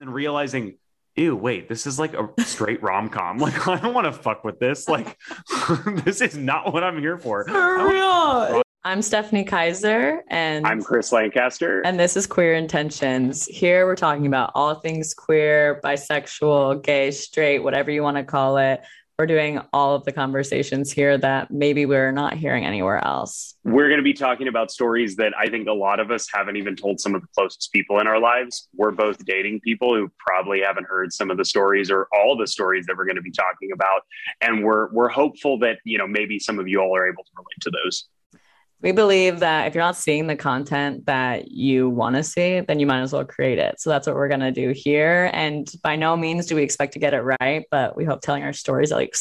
and realizing ew, wait, this is like a straight rom com. Like, I don't want to fuck with this. Like, this is not what I'm here for. For real. I'm Stephanie Kaiser, and I'm Chris Lancaster. And this is Queer Intentions. Here we're talking about all things queer, bisexual, gay, straight, whatever you want to call it we're doing all of the conversations here that maybe we're not hearing anywhere else. We're going to be talking about stories that I think a lot of us haven't even told some of the closest people in our lives. We're both dating people who probably haven't heard some of the stories or all the stories that we're going to be talking about, and we're we're hopeful that you know maybe some of you all are able to relate to those we believe that if you're not seeing the content that you want to see, then you might as well create it. So that's what we're going to do here. And by no means do we expect to get it right, but we hope telling our stories like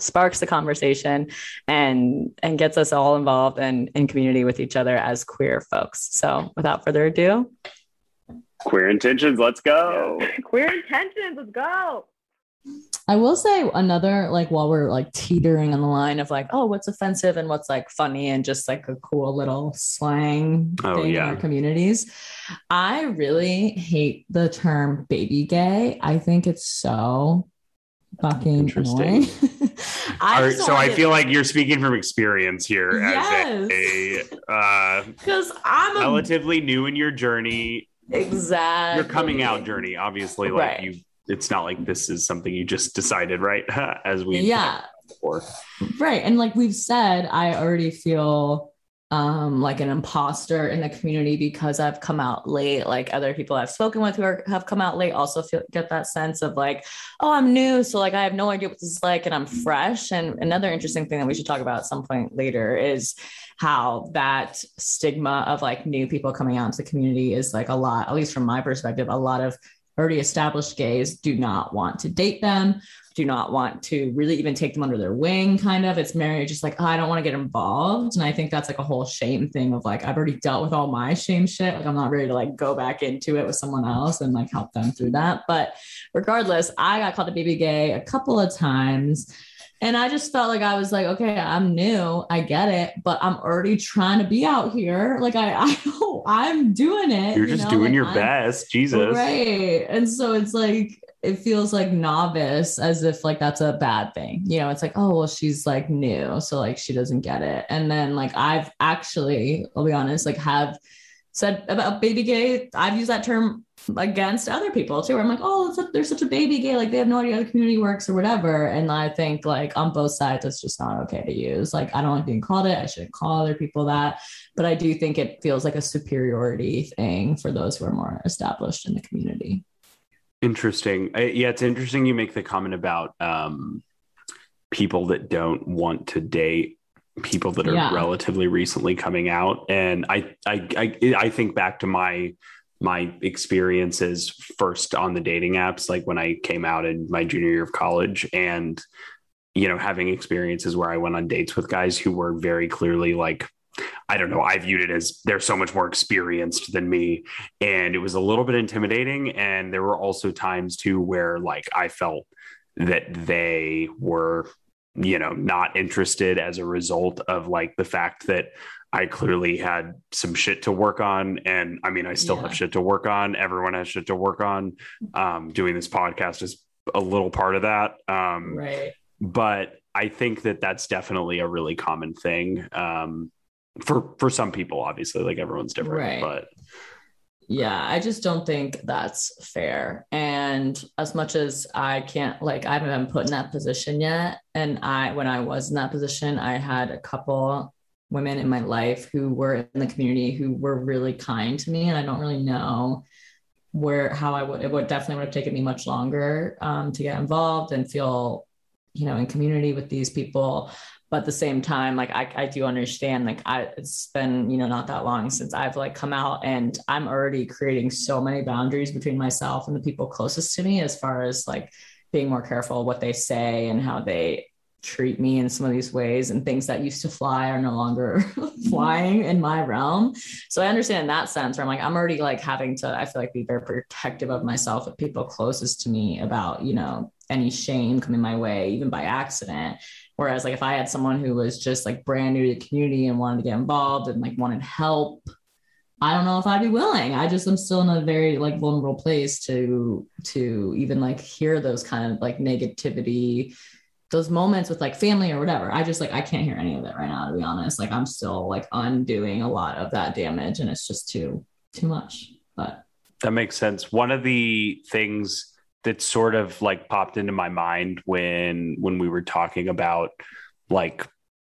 sparks the conversation and and gets us all involved and in community with each other as queer folks. So without further ado, queer intentions, let's go. queer intentions, let's go. I will say another like while we're like teetering on the line of like, oh, what's offensive and what's like funny and just like a cool little slang oh, thing yeah. in our communities. I really hate the term baby gay. I think it's so fucking interesting. I so I feel like you're speaking from experience here yes. as a because uh, I'm a... relatively new in your journey. Exactly. Your coming out journey, obviously, like right. you it's not like this is something you just decided, right? As we yeah before. Right. And like we've said, I already feel um like an imposter in the community because I've come out late. Like other people I've spoken with who are, have come out late also feel, get that sense of like, oh, I'm new, so like I have no idea what this is like, and I'm fresh. And another interesting thing that we should talk about at some point later is how that stigma of like new people coming out into the community is like a lot, at least from my perspective, a lot of already established gays do not want to date them, do not want to really even take them under their wing, kind of. It's Mary just like, oh, I don't want to get involved. And I think that's like a whole shame thing of like, I've already dealt with all my shame shit. Like, I'm not ready to like go back into it with someone else and like help them through that. But regardless, I got called a baby gay a couple of times. And I just felt like I was like, okay, I'm new, I get it, but I'm already trying to be out here. Like I, I I'm doing it. You're just you know? doing like, your I'm, best, Jesus. Right. And so it's like it feels like novice as if like that's a bad thing. You know, it's like, oh well, she's like new. So like she doesn't get it. And then like I've actually, I'll be honest, like have said about baby gay, I've used that term against other people too. Where I'm like, oh, a, they're such a baby gay, like they have no idea how the community works or whatever. And I think like on both sides, it's just not okay to use. Like I don't like being called it. I shouldn't call other people that. But I do think it feels like a superiority thing for those who are more established in the community. Interesting. I, yeah, it's interesting you make the comment about um, people that don't want to date people that are yeah. relatively recently coming out and I, I i i think back to my my experiences first on the dating apps, like when I came out in my junior year of college and, you know, having experiences where I went on dates with guys who were very clearly like, I don't know, I viewed it as they're so much more experienced than me. And it was a little bit intimidating. And there were also times too where like I felt that they were, you know, not interested as a result of like the fact that I clearly had some shit to work on. And I mean, I still yeah. have shit to work on. Everyone has shit to work on. Um, doing this podcast is a little part of that. Um, right. But I think that that's definitely a really common thing um, for for some people. Obviously, like everyone's different, right. but yeah, I just don't think that's fair. And as much as I can't, like, I haven't been put in that position yet. And I, when I was in that position, I had a couple women in my life who were in the community who were really kind to me and i don't really know where how i would it would definitely would have taken me much longer um, to get involved and feel you know in community with these people. But at the same time like I, I do understand like i it's been you know not that long since i've like come out and i'm already creating so many boundaries between myself and the people closest to me as far as like being more careful what they say and how they treat me in some of these ways and things that used to fly are no longer flying in my realm so i understand in that sense where i'm like i'm already like having to i feel like be very protective of myself with people closest to me about you know any shame coming my way even by accident whereas like if i had someone who was just like brand new to the community and wanted to get involved and like wanted help I don't know if I'd be willing. I just am still in a very like vulnerable place to to even like hear those kind of like negativity, those moments with like family or whatever. I just like I can't hear any of it right now, to be honest. Like I'm still like undoing a lot of that damage and it's just too too much. But that makes sense. One of the things that sort of like popped into my mind when when we were talking about like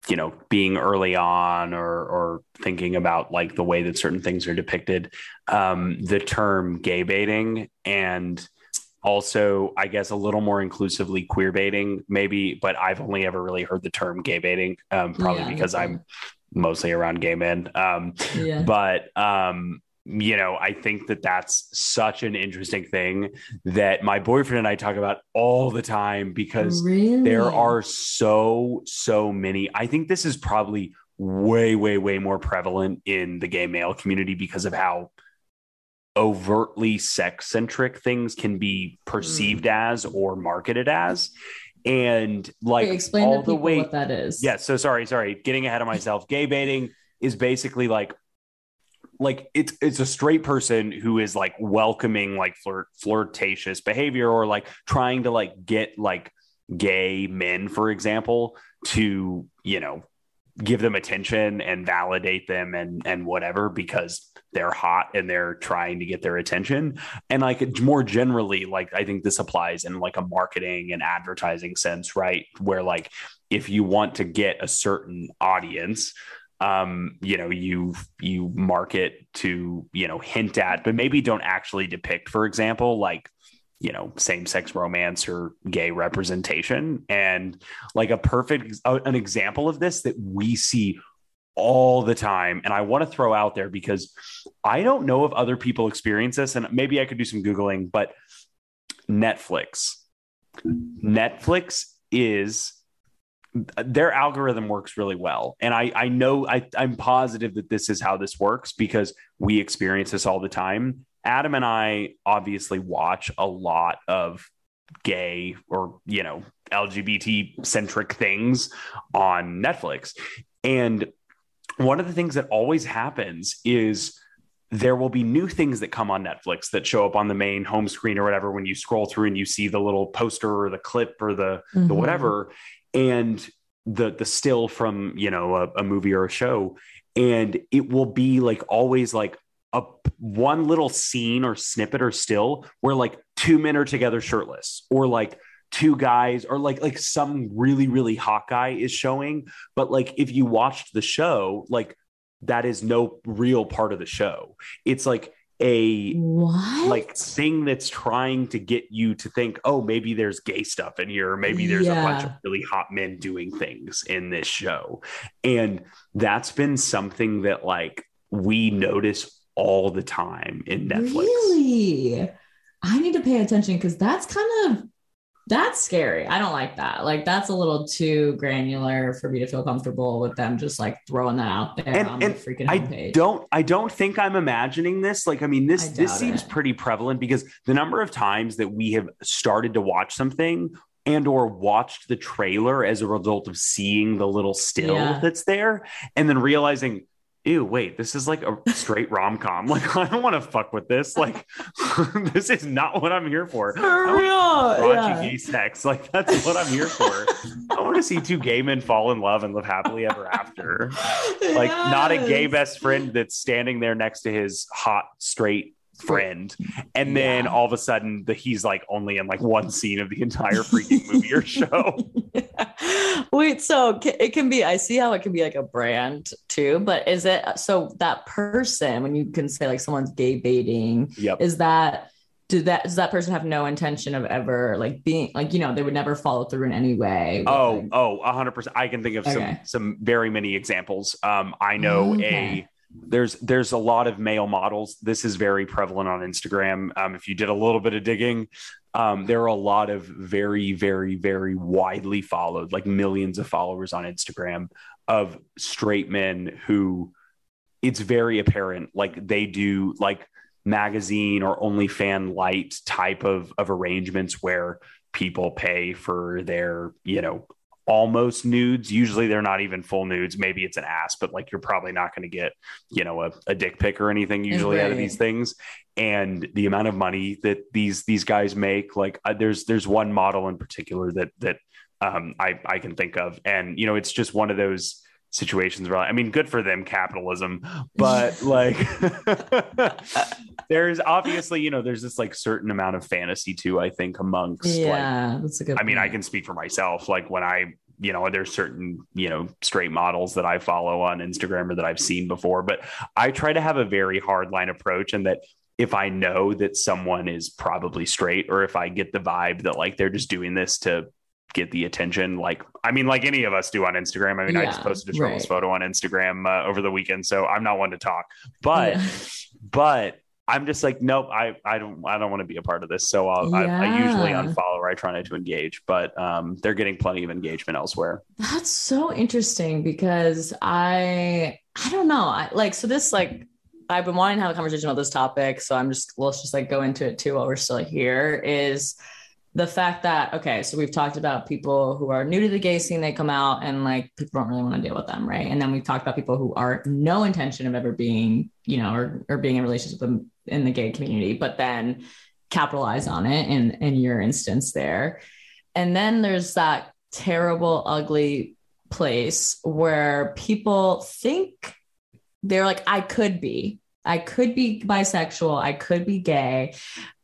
you know being early on or or thinking about like the way that certain things are depicted um the term gay baiting and also i guess a little more inclusively queer baiting maybe but i've only ever really heard the term gay baiting um probably yeah, because i'm mostly around gay men um yeah. but um you know, I think that that's such an interesting thing that my boyfriend and I talk about all the time because really? there are so, so many. I think this is probably way, way, way more prevalent in the gay male community because of how overtly sex centric things can be perceived mm. as or marketed as. And like Wait, explain all the way what that is. Yeah. So sorry, sorry. Getting ahead of myself. Gay baiting is basically like like it's it's a straight person who is like welcoming like flirt flirtatious behavior or like trying to like get like gay men for example to you know give them attention and validate them and and whatever because they're hot and they're trying to get their attention and like more generally like i think this applies in like a marketing and advertising sense right where like if you want to get a certain audience um, you know, you you market to you know hint at, but maybe don't actually depict. For example, like you know same-sex romance or gay representation and like a perfect uh, an example of this that we see all the time and i want to throw out there because i don't know if other people experience this and maybe i could do some googling but netflix netflix is their algorithm works really well. And I, I know I, I'm positive that this is how this works because we experience this all the time. Adam and I obviously watch a lot of gay or, you know, LGBT centric things on Netflix. And one of the things that always happens is there will be new things that come on Netflix that show up on the main home screen or whatever when you scroll through and you see the little poster or the clip or the mm-hmm. the whatever and the the still from you know a, a movie or a show and it will be like always like a one little scene or snippet or still where like two men are together shirtless or like two guys or like like some really really hot guy is showing but like if you watched the show like that is no real part of the show it's like a what? like thing that's trying to get you to think, oh, maybe there's gay stuff in here, or maybe there's yeah. a bunch of really hot men doing things in this show. And that's been something that like we notice all the time in Netflix. Really? I need to pay attention because that's kind of that's scary. I don't like that. Like that's a little too granular for me to feel comfortable with them just like throwing that out there and, on and the freaking I homepage. don't I don't think I'm imagining this. Like I mean this I this seems it. pretty prevalent because the number of times that we have started to watch something and or watched the trailer as a result of seeing the little still yeah. that's there and then realizing ew, wait, this is like a straight rom com. Like, I don't want to fuck with this. Like, this is not what I'm here for. For real. Yeah. gay sex. Like, that's what I'm here for. I want to see two gay men fall in love and live happily ever after. Like, yes. not a gay best friend that's standing there next to his hot, straight friend and then yeah. all of a sudden the, he's like only in like one scene of the entire freaking movie or show wait so it can be i see how it can be like a brand too but is it so that person when you can say like someone's gay baiting yep. is that do that does that person have no intention of ever like being like you know they would never follow through in any way oh like... oh 100% i can think of okay. some some very many examples um i know okay. a there's there's a lot of male models. This is very prevalent on Instagram. Um, if you did a little bit of digging, um, there are a lot of very very very widely followed, like millions of followers on Instagram of straight men who it's very apparent like they do like magazine or only fan light type of of arrangements where people pay for their you know almost nudes. Usually they're not even full nudes. Maybe it's an ass, but like you're probably not going to get, you know, a, a, dick pic or anything usually right. out of these things. And the amount of money that these these guys make, like uh, there's there's one model in particular that that um, I I can think of, and you know, it's just one of those situations where I mean, good for them, capitalism, but like there's obviously, you know, there's this like certain amount of fantasy too, I think, amongst yeah, like, that's a good I mean, I can speak for myself. Like when I you know, there's certain, you know, straight models that I follow on Instagram or that I've seen before, but I try to have a very hard line approach and that if I know that someone is probably straight or if I get the vibe that like they're just doing this to get the attention like i mean like any of us do on instagram i mean yeah, i just posted a right. photo on instagram uh, over the weekend so i'm not one to talk but yeah. but i'm just like nope i i don't i don't want to be a part of this so I'll, yeah. I, I, usually unfollow or i try not to engage but um, they're getting plenty of engagement elsewhere that's so interesting because i i don't know I, like so this like I've been wanting to have a conversation about this topic, so I'm just let's just like go into it too while we're still here. Is the fact that okay so we've talked about people who are new to the gay scene they come out and like people don't really want to deal with them right? And then we've talked about people who are no intention of ever being you know or, or being in relationship with them in the gay community but then capitalize on it in in your instance there. And then there's that terrible ugly place where people think they're like i could be. I could be bisexual, I could be gay,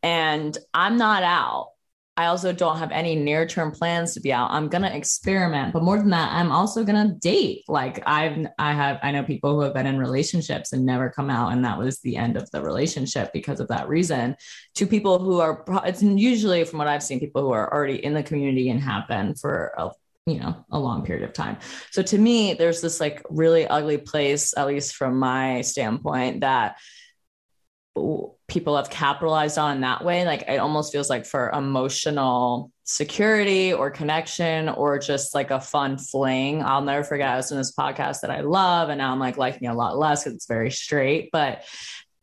and I'm not out. I also don't have any near term plans to be out. I'm to experiment, but more than that, I'm also to date. Like I've, I have, I know people who have been in relationships and never come out. And that was the end of the relationship because of that reason to people who are, it's usually from what I've seen, people who are already in the community and have been for a you know a long period of time so to me there's this like really ugly place at least from my standpoint that people have capitalized on in that way like it almost feels like for emotional security or connection or just like a fun fling i'll never forget i was in this podcast that i love and now i'm like liking it a lot less because it's very straight but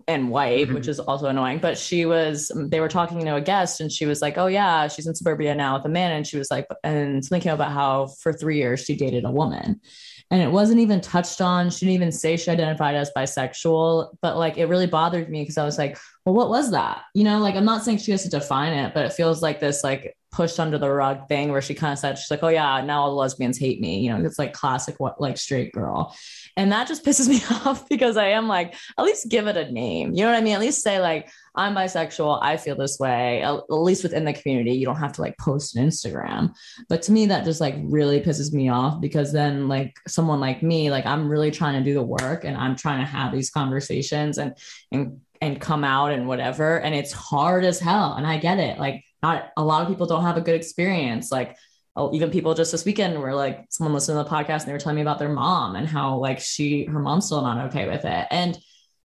and white, mm-hmm. which is also annoying. But she was, they were talking to a guest and she was like, Oh, yeah, she's in suburbia now with a man. And she was like, and something came about how for three years she dated a woman and it wasn't even touched on. She didn't even say she identified as bisexual, but like it really bothered me because I was like, well, what was that? You know, like I'm not saying she has to define it, but it feels like this like pushed under the rug thing where she kind of said she's like, oh yeah, now all the lesbians hate me. You know, it's like classic what like straight girl. And that just pisses me off because I am like, at least give it a name. You know what I mean? At least say like, I'm bisexual. I feel this way. At least within the community, you don't have to like post an Instagram. But to me, that just like really pisses me off because then like someone like me, like I'm really trying to do the work and I'm trying to have these conversations and and and come out and whatever. And it's hard as hell. And I get it. Like not a lot of people don't have a good experience. Like oh, even people just this weekend were like someone listened to the podcast and they were telling me about their mom and how like she her mom's still not okay with it. And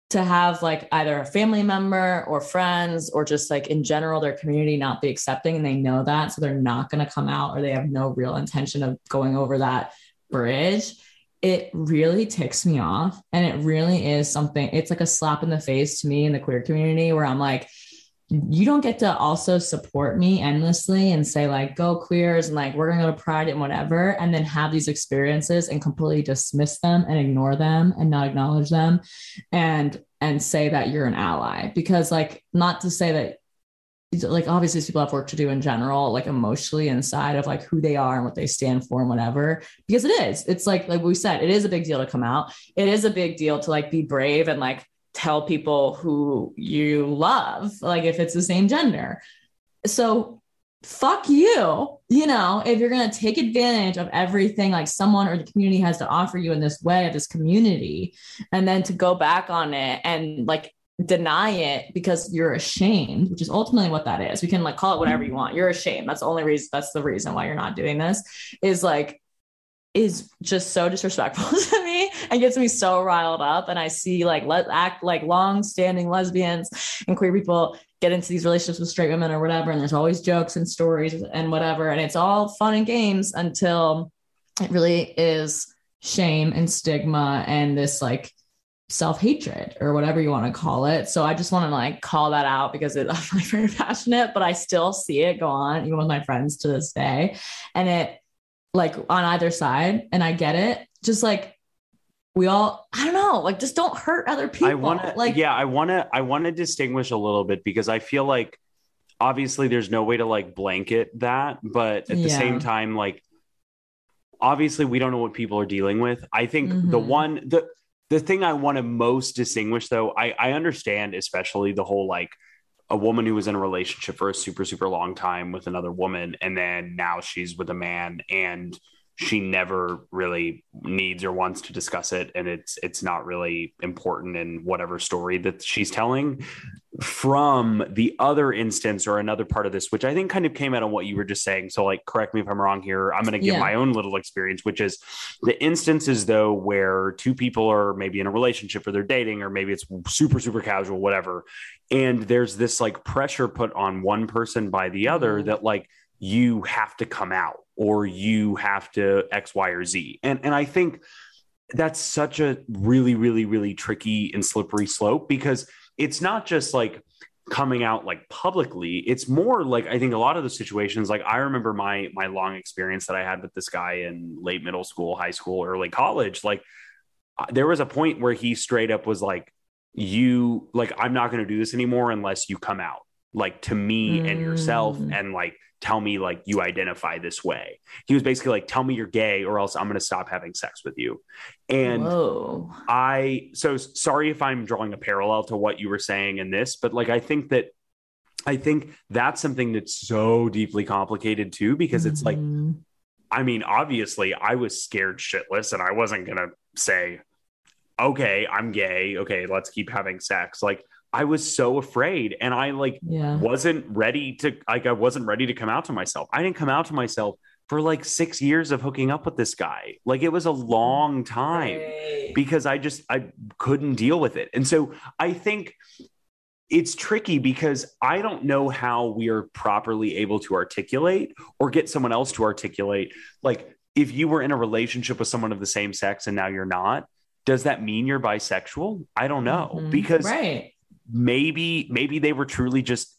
to have like either a family member or friends or just like in general their community not be accepting and they know that so they're not going to come out or they have no real intention of going over that bridge it really ticks me off. And it really is something it's like a slap in the face to me in the queer community where i'm like you don't get to also support me endlessly and say like go queers and like we're gonna go to pride and whatever and then have these experiences and completely dismiss them and ignore them and not acknowledge them and and say that you're an ally. Because like not to say that like obviously people have work to do in general like emotionally inside of like who they are and what they stand for and whatever. Because it is it's like like we said it is a big deal to come out. It is a big deal to like be brave and like tell people who you love, like if it's the same gender. So fuck you. You know, if you're going to take advantage of everything like someone or the community has to offer you in this way, of this community, and then to go back on it and like deny it because you're ashamed, which is ultimately what that is. We can like call it whatever you want. You're ashamed. That's the only reason, that's the reason why you're not doing this is like is just so disrespectful to me and gets me so riled up. And I see like let act like long standing lesbians and queer people get into these relationships with straight women or whatever. And there's always jokes and stories and whatever. And it's all fun and games until it really is shame and stigma and this like self-hatred or whatever you want to call it. So I just want to like call that out because it, I'm like very passionate, but I still see it go on even with my friends to this day. And it like on either side, and I get it. Just like we all, I don't know, like just don't hurt other people. I want to, like, yeah, I want to, I want to distinguish a little bit because I feel like obviously there's no way to like blanket that, but at the same time, like obviously we don't know what people are dealing with. I think mm-hmm. the one the the thing I want to most distinguish though, I I understand especially the whole like a woman who was in a relationship for a super super long time with another woman and then now she's with a man and she never really needs or wants to discuss it and it's it's not really important in whatever story that she's telling from the other instance or another part of this which i think kind of came out of what you were just saying so like correct me if i'm wrong here i'm going to give yeah. my own little experience which is the instances though where two people are maybe in a relationship or they're dating or maybe it's super super casual whatever and there's this like pressure put on one person by the other mm-hmm. that like you have to come out or you have to X, Y, or Z. And and I think that's such a really, really, really tricky and slippery slope because it's not just like coming out like publicly it's more like i think a lot of the situations like i remember my my long experience that i had with this guy in late middle school high school early college like there was a point where he straight up was like you like i'm not going to do this anymore unless you come out like to me mm. and yourself and like tell me like you identify this way. He was basically like, tell me you're gay or else I'm going to stop having sex with you. And Whoa. I, so sorry if I'm drawing a parallel to what you were saying in this, but like, I think that, I think that's something that's so deeply complicated too, because it's mm-hmm. like, I mean, obviously I was scared shitless and I wasn't going to say, okay, I'm gay. Okay, let's keep having sex. Like, I was so afraid and I like yeah. wasn't ready to like I wasn't ready to come out to myself. I didn't come out to myself for like 6 years of hooking up with this guy. Like it was a long time right. because I just I couldn't deal with it. And so I think it's tricky because I don't know how we are properly able to articulate or get someone else to articulate like if you were in a relationship with someone of the same sex and now you're not does that mean you're bisexual? I don't know mm-hmm. because right maybe maybe they were truly just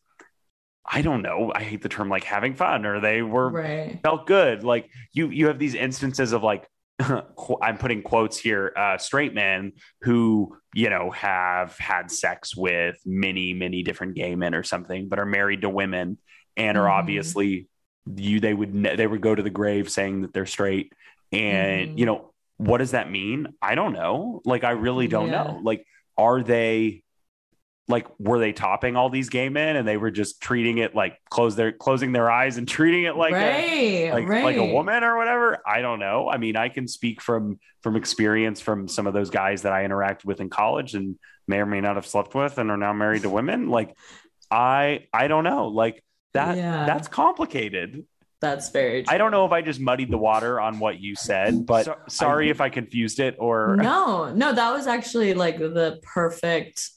I don't know. I hate the term like having fun or they were right. felt good. Like you you have these instances of like I'm putting quotes here, uh, straight men who, you know, have had sex with many, many different gay men or something, but are married to women and are mm-hmm. obviously you, they would, they would go to the grave saying that they're straight. And, mm-hmm. you know, what does that mean? I don't know. Like, I really don't yeah. know. Like, are they, like were they topping all these gay men and they were just treating it like close their closing their eyes and treating it like right, a, like, right. like a woman or whatever i don't know i mean i can speak from from experience from some of those guys that i interacted with in college and may or may not have slept with and are now married to women like i i don't know like that yeah. that's complicated that's very true. I don't know if I just muddied the water on what you said, but so, sorry I, if I confused it or No, no, that was actually like the perfect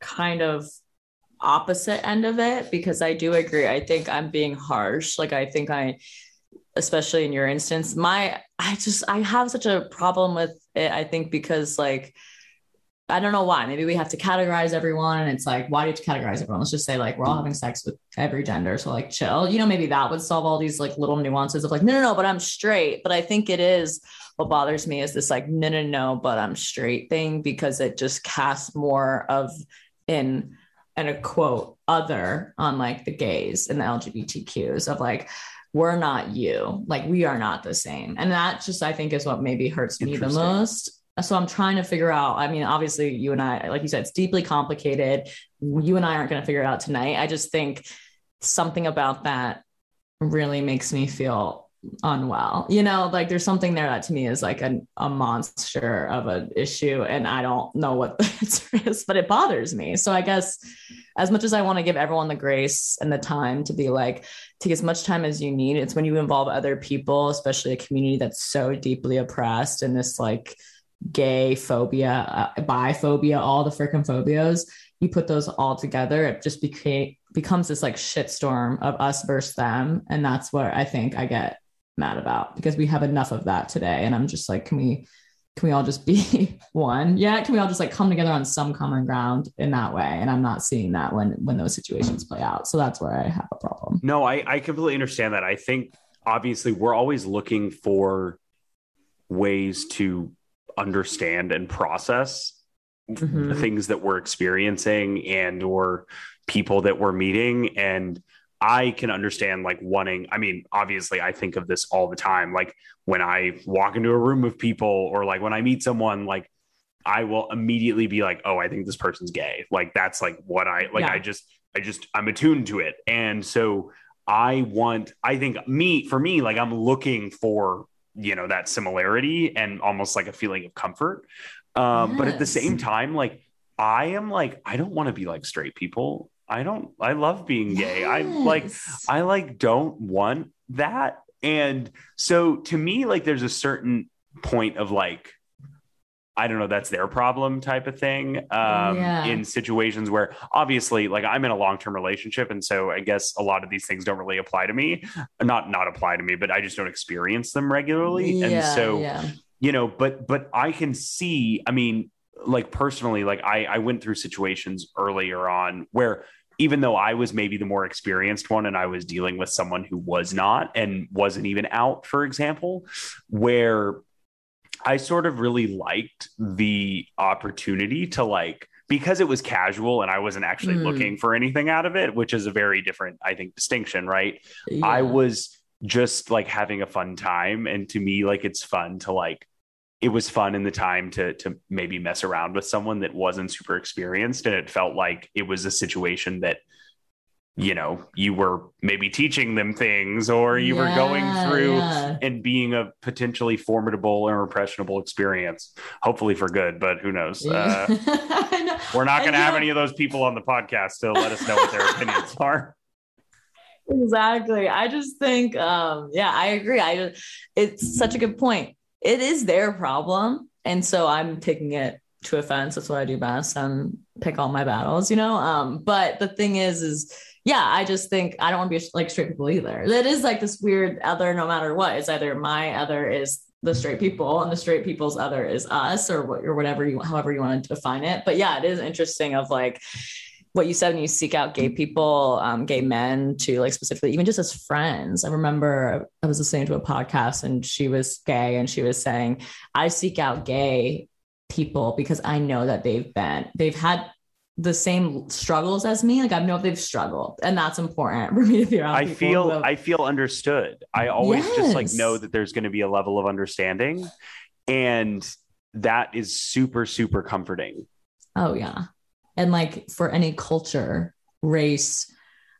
kind of opposite end of it because I do agree. I think I'm being harsh. Like I think I especially in your instance, my I just I have such a problem with it. I think because like I don't know why. Maybe we have to categorize everyone. And it's like, why do you have to categorize everyone? Let's just say like we're all having sex with every gender. So like chill. You know, maybe that would solve all these like little nuances of like, no, no, no, but I'm straight. But I think it is what bothers me is this like, no, no, no, but I'm straight thing because it just casts more of in and a quote other on like the gays and the LGBTQs of like we're not you. Like we are not the same. And that just I think is what maybe hurts me the most. So I'm trying to figure out I mean obviously you and I like you said it's deeply complicated. You and I aren't going to figure it out tonight. I just think something about that really makes me feel unwell. You know like there's something there that to me is like a, a monster of an issue and i don't know what the answer is but it bothers me. So i guess as much as i want to give everyone the grace and the time to be like take as much time as you need it's when you involve other people especially a community that's so deeply oppressed and this like gay phobia uh, biphobia all the freaking phobias you put those all together it just became becomes this like shitstorm of us versus them and that's where i think i get mad about because we have enough of that today. And I'm just like, can we can we all just be one? Yeah, can we all just like come together on some common ground in that way? And I'm not seeing that when when those situations play out. So that's where I have a problem. No, I, I completely understand that. I think obviously we're always looking for ways to understand and process mm-hmm. the things that we're experiencing and or people that we're meeting and I can understand like wanting, I mean, obviously, I think of this all the time. Like when I walk into a room of people or like when I meet someone, like I will immediately be like, oh, I think this person's gay. Like that's like what I like. Yeah. I just, I just, I'm attuned to it. And so I want, I think me, for me, like I'm looking for, you know, that similarity and almost like a feeling of comfort. Um, yes. But at the same time, like I am like, I don't want to be like straight people. I don't I love being gay. Yes. I like I like don't want that. And so to me like there's a certain point of like I don't know, that's their problem type of thing. Um, yeah. in situations where obviously like I'm in a long-term relationship. And so I guess a lot of these things don't really apply to me. Not not apply to me, but I just don't experience them regularly. Yeah, and so yeah. you know, but but I can see, I mean, like personally, like I, I went through situations earlier on where even though I was maybe the more experienced one and I was dealing with someone who was not and wasn't even out, for example, where I sort of really liked the opportunity to like, because it was casual and I wasn't actually mm. looking for anything out of it, which is a very different, I think, distinction, right? Yeah. I was just like having a fun time. And to me, like, it's fun to like it was fun in the time to to maybe mess around with someone that wasn't super experienced. And it felt like it was a situation that you know you were maybe teaching them things or you yeah, were going through yeah. and being a potentially formidable or impressionable experience hopefully for good but who knows? Uh, we're not going to have any of those people on the podcast to let us know what their opinions are. Exactly. I just think um yeah i agree. I it's such a good point it is their problem. And so I'm taking it to offense. That's what I do best. I'm pick all my battles, you know? Um, but the thing is, is yeah, I just think I don't want to be like straight people either. That is like this weird other, no matter what. It's either my other is the straight people and the straight people's other is us or what or whatever you however you want to define it. But yeah, it is interesting of like what you said when you seek out gay people, um, gay men to like specifically, even just as friends. I remember I was listening to a podcast and she was gay and she was saying, I seek out gay people because I know that they've been, they've had the same struggles as me. Like I know they've struggled, and that's important for me to be around. I feel I feel understood. I always yes. just like know that there's going to be a level of understanding, and that is super super comforting. Oh yeah, and like for any culture race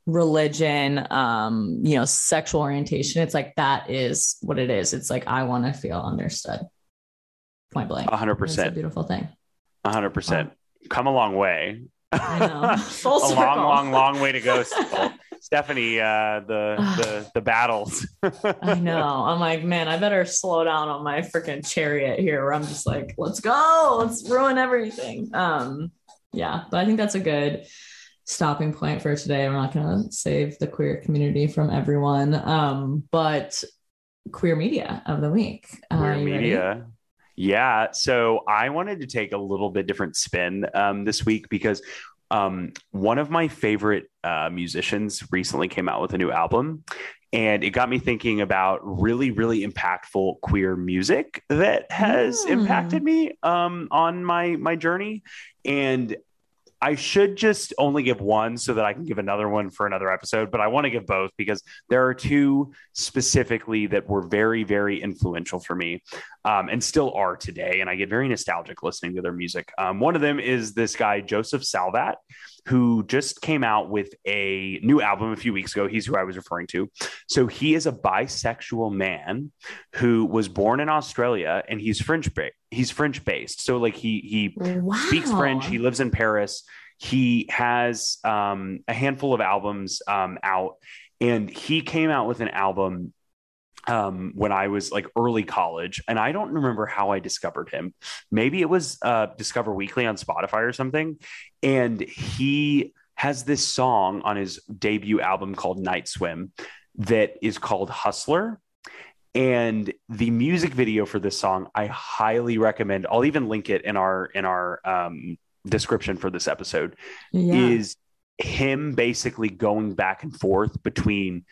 religion um you know sexual orientation it's like that is what it is it's like i want to feel understood point blank 100% it's a beautiful thing 100% wow. come a long way I know. Full a long, long, long way to go. Stephanie, uh, the the the battles. I know. I'm like, man, I better slow down on my freaking chariot here, where I'm just like, let's go, let's ruin everything. Um, yeah, but I think that's a good stopping point for today. I'm not going to save the queer community from everyone, um, but queer media of the week. Queer media. Ready? Yeah. So I wanted to take a little bit different spin um, this week because um, one of my favorite uh, musicians recently came out with a new album. And it got me thinking about really, really impactful queer music that has mm. impacted me um, on my my journey. And I should just only give one so that I can give another one for another episode, but I want to give both because there are two specifically that were very, very influential for me um, and still are today. And I get very nostalgic listening to their music. Um, one of them is this guy, Josef Salvat, who just came out with a new album a few weeks ago. He's who I was referring to. So he is a bisexual man who was born in Australia and he's French based. He's French based. So like he he wow. speaks French. He lives in Paris. He has um, a handful of albums um, out, and he came out with an album um, when I was like early college, and I don't remember how I discovered him. Maybe it was uh, Discover Weekly on Spotify or something. And he has this song on his debut album called Night Swim that is called Hustler. And the music video for this song, I highly recommend. I'll even link it in our in our um, description for this episode. Yeah. Is him basically going back and forth between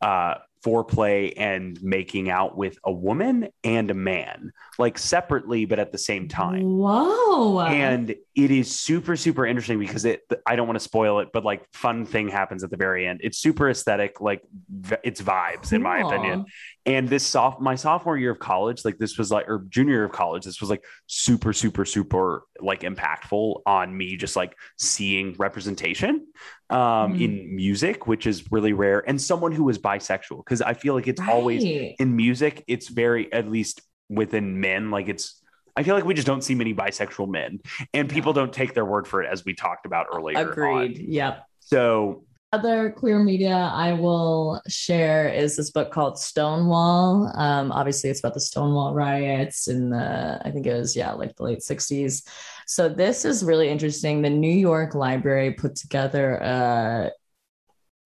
uh, foreplay and making out with a woman and a man, like separately, but at the same time. Whoa. And it is super, super interesting because it, I don't want to spoil it, but like fun thing happens at the very end. It's super aesthetic, like it's vibes, cool. in my opinion. And this soft, my sophomore year of college, like this was like, or junior year of college, this was like super, super, super like impactful on me, just like seeing representation um, mm. in music, which is really rare, and someone who is bisexual. Cause I feel like it's right. always in music, it's very, at least within men, like it's, I feel like we just don't see many bisexual men, and people don't take their word for it, as we talked about earlier. Agreed. On. Yep. So other queer media I will share is this book called Stonewall. Um, obviously, it's about the Stonewall riots in the, I think it was, yeah, like the late 60s. So, this is really interesting. The New York Library put together a,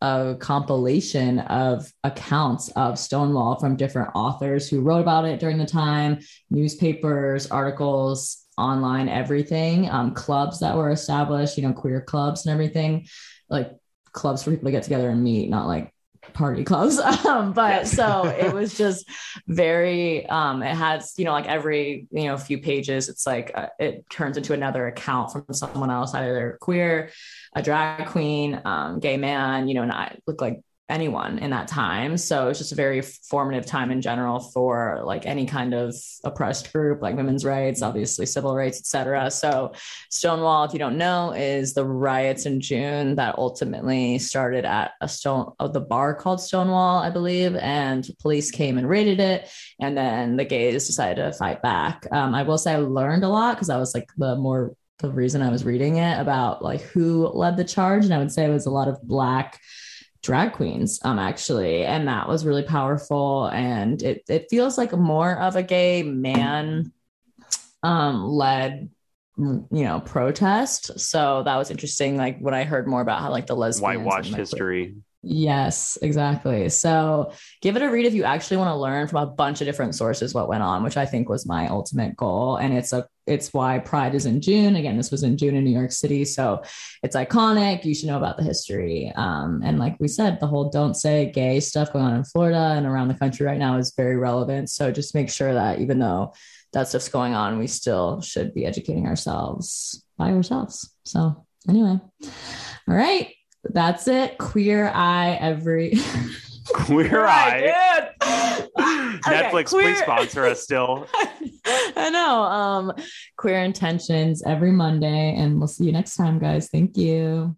a compilation of accounts of Stonewall from different authors who wrote about it during the time, newspapers, articles, online, everything, um, clubs that were established, you know, queer clubs and everything. Like clubs for people to get together and meet, not like party clubs. Um, but so it was just very, um, it has, you know, like every, you know, few pages, it's like, uh, it turns into another account from someone else, either queer, a drag queen, um, gay man, you know, and I look like anyone in that time. So it's just a very formative time in general for like any kind of oppressed group, like women's rights, obviously civil rights, etc. So Stonewall, if you don't know, is the riots in June that ultimately started at a stone of the bar called Stonewall, I believe, and police came and raided it, and then the gays decided to fight back. Um, I will say I learned a lot because I was like the more the reason I was reading it about like who led the charge, and I would say it was a lot of black drag queens um actually and that was really powerful and it it feels like more of a gay man um led you know protest. So that was interesting like when i heard more about how like the lesbian whitewash history Yes, exactly. So give it a read if you actually want to learn from a bunch of different sources what went on, which I think was my ultimate goal. And it's a it's why Pride is in June. Again, this was in June in New York City. So it's iconic. You should know about the history. Um, and like we said, the whole don't say gay stuff going on in Florida and around the country right now is very relevant. So just make sure that even though that stuff's going on, we still should be educating ourselves by ourselves. So anyway. All right that's it. Queer Eye every. Queer Eye. Netflix, okay, queer... please sponsor us still. I know. Um, queer intentions every Monday, and we'll see you next time, guys. Thank you.